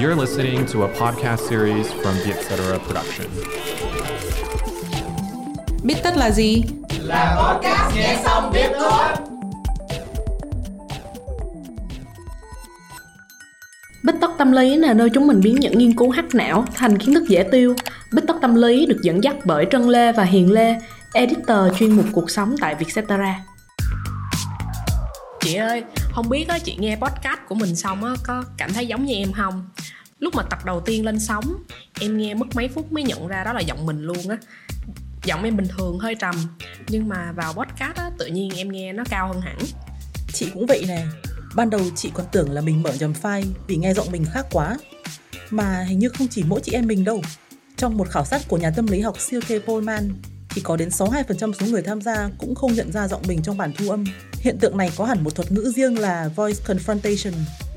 You're listening to a podcast series from the Etc. Production. Biết tất là gì? Là podcast nghe xong biết thôi. Bích tất tâm lý là nơi chúng mình biến những nghiên cứu hắc não thành kiến thức dễ tiêu. Bích tất tâm lý được dẫn dắt bởi Trân Lê và Hiền Lê, editor chuyên mục cuộc sống tại Vietcetera. Chị ơi, không biết á, chị nghe podcast của mình xong á, có cảm thấy giống như em không? Lúc mà tập đầu tiên lên sóng, em nghe mất mấy phút mới nhận ra đó là giọng mình luôn á. Giọng em bình thường hơi trầm, nhưng mà vào podcast á, tự nhiên em nghe nó cao hơn hẳn. Chị cũng vậy nè. Ban đầu chị còn tưởng là mình mở nhầm file vì nghe giọng mình khác quá. Mà hình như không chỉ mỗi chị em mình đâu. Trong một khảo sát của nhà tâm lý học Silke Polman thì có đến 62% số người tham gia cũng không nhận ra giọng mình trong bản thu âm. Hiện tượng này có hẳn một thuật ngữ riêng là voice confrontation,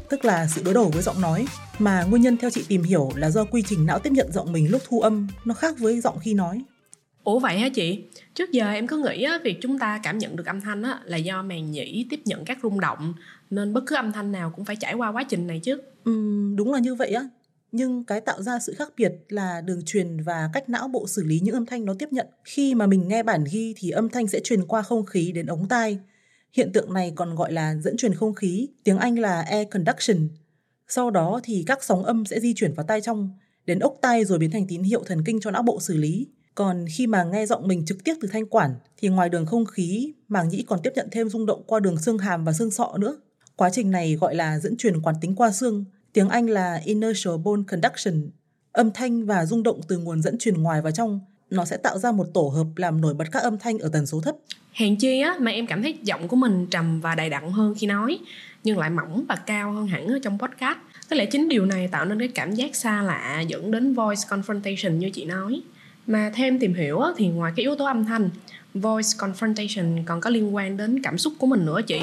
tức là sự đối đầu với giọng nói, mà nguyên nhân theo chị tìm hiểu là do quy trình não tiếp nhận giọng mình lúc thu âm nó khác với giọng khi nói. Ủa vậy hả chị? Trước giờ em cứ nghĩ á, việc chúng ta cảm nhận được âm thanh á, là do màng nhĩ tiếp nhận các rung động nên bất cứ âm thanh nào cũng phải trải qua quá trình này chứ. Uhm, đúng là như vậy á nhưng cái tạo ra sự khác biệt là đường truyền và cách não bộ xử lý những âm thanh nó tiếp nhận. Khi mà mình nghe bản ghi thì âm thanh sẽ truyền qua không khí đến ống tai. Hiện tượng này còn gọi là dẫn truyền không khí, tiếng Anh là air conduction. Sau đó thì các sóng âm sẽ di chuyển vào tai trong, đến ốc tai rồi biến thành tín hiệu thần kinh cho não bộ xử lý. Còn khi mà nghe giọng mình trực tiếp từ thanh quản thì ngoài đường không khí, màng nhĩ còn tiếp nhận thêm rung động qua đường xương hàm và xương sọ nữa. Quá trình này gọi là dẫn truyền quán tính qua xương, Tiếng Anh là inertial bone conduction. Âm thanh và rung động từ nguồn dẫn truyền ngoài vào trong nó sẽ tạo ra một tổ hợp làm nổi bật các âm thanh ở tần số thấp. Hèn chi á mà em cảm thấy giọng của mình trầm và đầy đặn hơn khi nói, nhưng lại mỏng và cao hơn hẳn ở trong podcast. Có lẽ chính điều này tạo nên cái cảm giác xa lạ dẫn đến voice confrontation như chị nói. Mà thêm tìm hiểu á, thì ngoài cái yếu tố âm thanh, voice confrontation còn có liên quan đến cảm xúc của mình nữa chị.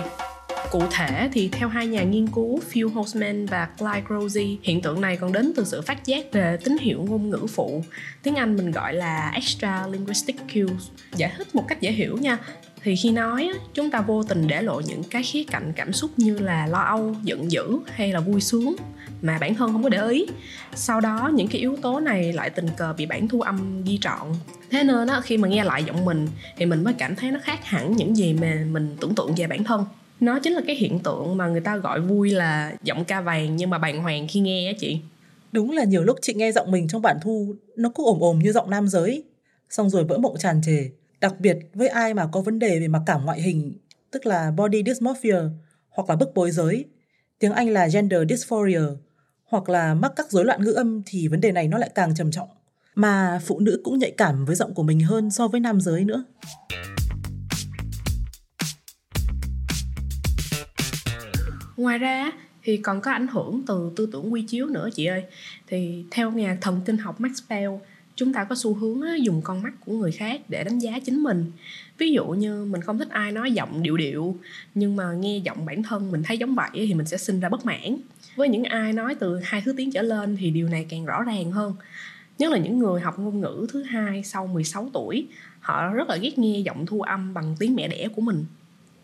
Cụ thể thì theo hai nhà nghiên cứu Phil Holzman và Clyde Grozy, hiện tượng này còn đến từ sự phát giác về tín hiệu ngôn ngữ phụ. Tiếng Anh mình gọi là extra linguistic cues. Giải thích một cách dễ hiểu nha, thì khi nói chúng ta vô tình để lộ những cái khía cạnh, cảm xúc như là lo âu, giận dữ hay là vui sướng mà bản thân không có để ý. Sau đó, những cái yếu tố này lại tình cờ bị bản thu âm ghi trọn. Thế nên á, khi mà nghe lại giọng mình thì mình mới cảm thấy nó khác hẳn những gì mà mình tưởng tượng về bản thân. Nó chính là cái hiện tượng mà người ta gọi vui là giọng ca vàng nhưng mà bàng hoàng khi nghe á chị. Đúng là nhiều lúc chị nghe giọng mình trong bản thu nó cứ ồm ồm như giọng nam giới. Xong rồi vỡ mộng tràn trề đặc biệt với ai mà có vấn đề về mặc cảm ngoại hình, tức là body dysmorphia hoặc là bức bối giới, tiếng anh là gender dysphoria hoặc là mắc các rối loạn ngữ âm thì vấn đề này nó lại càng trầm trọng, mà phụ nữ cũng nhạy cảm với giọng của mình hơn so với nam giới nữa. Ngoài ra thì còn có ảnh hưởng từ tư tưởng quy chiếu nữa, chị ơi. Thì theo nhà thần kinh học Max Bell chúng ta có xu hướng dùng con mắt của người khác để đánh giá chính mình. Ví dụ như mình không thích ai nói giọng điệu điệu nhưng mà nghe giọng bản thân mình thấy giống vậy thì mình sẽ sinh ra bất mãn. Với những ai nói từ hai thứ tiếng trở lên thì điều này càng rõ ràng hơn. Nhất là những người học ngôn ngữ thứ hai sau 16 tuổi họ rất là ghét nghe giọng thu âm bằng tiếng mẹ đẻ của mình.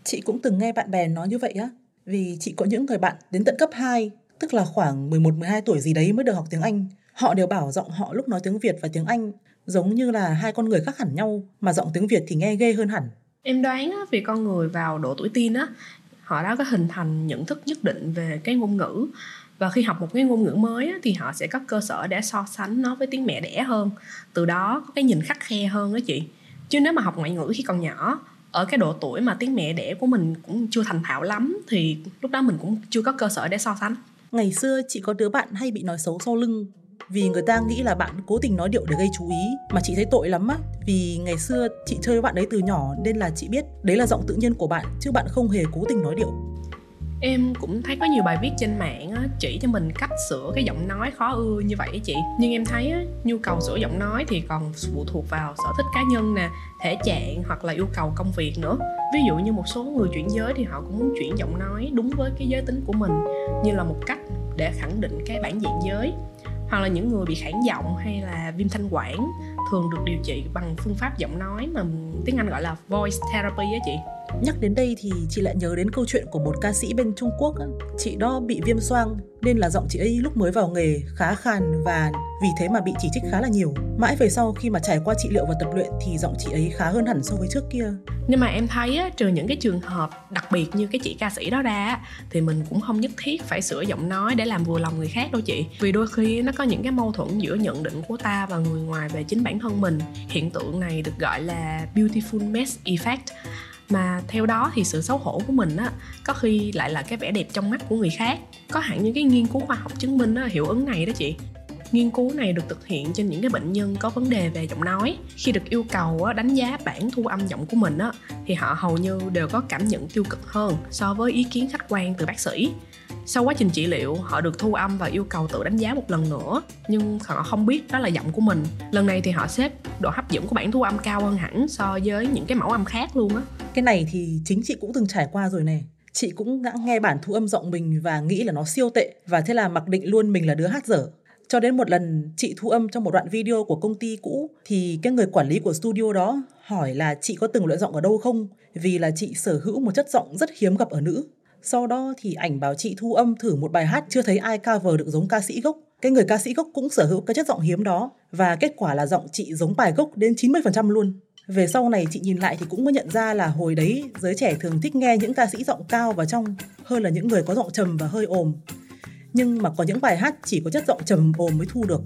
Chị cũng từng nghe bạn bè nói như vậy á vì chị có những người bạn đến tận cấp 2, tức là khoảng 11-12 tuổi gì đấy mới được học tiếng Anh. Họ đều bảo giọng họ lúc nói tiếng Việt và tiếng Anh giống như là hai con người khác hẳn nhau, mà giọng tiếng Việt thì nghe ghê hơn hẳn. Em đoán á, vì con người vào độ tuổi teen á, họ đã có hình thành nhận thức nhất định về cái ngôn ngữ. Và khi học một cái ngôn ngữ mới á, thì họ sẽ có cơ sở để so sánh nó với tiếng mẹ đẻ hơn. Từ đó có cái nhìn khắc khe hơn đó chị. Chứ nếu mà học ngoại ngữ khi còn nhỏ ở cái độ tuổi mà tiếng mẹ đẻ của mình cũng chưa thành thạo lắm thì lúc đó mình cũng chưa có cơ sở để so sánh. Ngày xưa chị có đứa bạn hay bị nói xấu sau lưng vì người ta nghĩ là bạn cố tình nói điệu để gây chú ý mà chị thấy tội lắm á. Vì ngày xưa chị chơi với bạn đấy từ nhỏ nên là chị biết đấy là giọng tự nhiên của bạn chứ bạn không hề cố tình nói điệu. Em cũng thấy có nhiều bài viết trên mạng á, chỉ cho mình cách sửa cái giọng nói khó ưa như vậy chị. Nhưng em thấy á, nhu cầu sửa giọng nói thì còn phụ thuộc vào sở thích cá nhân nè thể trạng hoặc là yêu cầu công việc nữa. Ví dụ như một số người chuyển giới thì họ cũng muốn chuyển giọng nói đúng với cái giới tính của mình như là một cách để khẳng định cái bản diện giới hoặc là những người bị khản giọng hay là viêm thanh quản, thường được điều trị bằng phương pháp giọng nói mà tiếng Anh gọi là voice therapy á chị. Nhắc đến đây thì chị lại nhớ đến câu chuyện của một ca sĩ bên Trung Quốc. Chị đó bị viêm xoang nên là giọng chị ấy lúc mới vào nghề khá khàn và vì thế mà bị chỉ trích khá là nhiều. Mãi về sau khi mà trải qua trị liệu và tập luyện thì giọng chị ấy khá hơn hẳn so với trước kia. Nhưng mà em thấy á, trừ những cái trường hợp đặc biệt như cái chị ca sĩ đó ra thì mình cũng không nhất thiết phải sửa giọng nói để làm vừa lòng người khác đâu chị. Vì đôi khi nó có những cái mâu thuẫn giữa nhận định của ta và người ngoài về chính bản thân mình. Hiện tượng này được gọi là beautiful mess effect mà theo đó thì sự xấu hổ của mình á có khi lại là cái vẻ đẹp trong mắt của người khác. Có hẳn những cái nghiên cứu khoa học chứng minh á, hiệu ứng này đó chị. Nghiên cứu này được thực hiện trên những cái bệnh nhân có vấn đề về giọng nói. Khi được yêu cầu á, đánh giá bản thu âm giọng của mình á, thì họ hầu như đều có cảm nhận tiêu cực hơn so với ý kiến khách quan từ bác sĩ. Sau quá trình trị liệu họ được thu âm và yêu cầu tự đánh giá một lần nữa nhưng họ không biết đó là giọng của mình. Lần này thì họ xếp độ hấp dẫn của bản thu âm cao hơn hẳn so với những cái mẫu âm khác luôn á cái này thì chính chị cũng từng trải qua rồi này. Chị cũng đã nghe bản thu âm giọng mình và nghĩ là nó siêu tệ. Và thế là mặc định luôn mình là đứa hát dở. Cho đến một lần chị thu âm trong một đoạn video của công ty cũ, thì cái người quản lý của studio đó hỏi là chị có từng luyện giọng ở đâu không? Vì là chị sở hữu một chất giọng rất hiếm gặp ở nữ. Sau đó thì ảnh bảo chị thu âm thử một bài hát chưa thấy ai cover được giống ca sĩ gốc. Cái người ca sĩ gốc cũng sở hữu cái chất giọng hiếm đó. Và kết quả là giọng chị giống bài gốc đến 90% luôn. Về sau này chị nhìn lại thì cũng mới nhận ra là hồi đấy giới trẻ thường thích nghe những ca sĩ giọng cao và trong hơn là những người có giọng trầm và hơi ồm. Nhưng mà có những bài hát chỉ có chất giọng trầm, ồm mới thu được.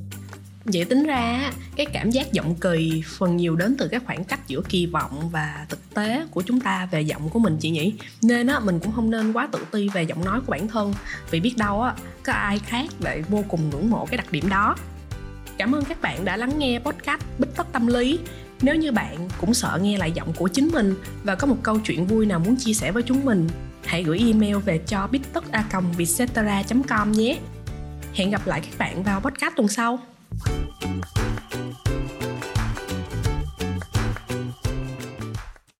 Vậy tính ra cái cảm giác giọng kỳ phần nhiều đến từ cái khoảng cách giữa kỳ vọng và thực tế của chúng ta về giọng của mình chị nhỉ? Nên á, mình cũng không nên quá tự ti về giọng nói của bản thân. Vì biết đâu á, có ai khác lại vô cùng ngưỡng mộ cái đặc điểm đó. Cảm ơn các bạn đã lắng nghe podcast bích tất tâm lý nếu như bạn cũng sợ nghe lại giọng của chính mình và có một câu chuyện vui nào muốn chia sẻ với chúng mình, hãy gửi email về cho bittokacamvietsetera.com nhé. Hẹn gặp lại các bạn vào podcast tuần sau.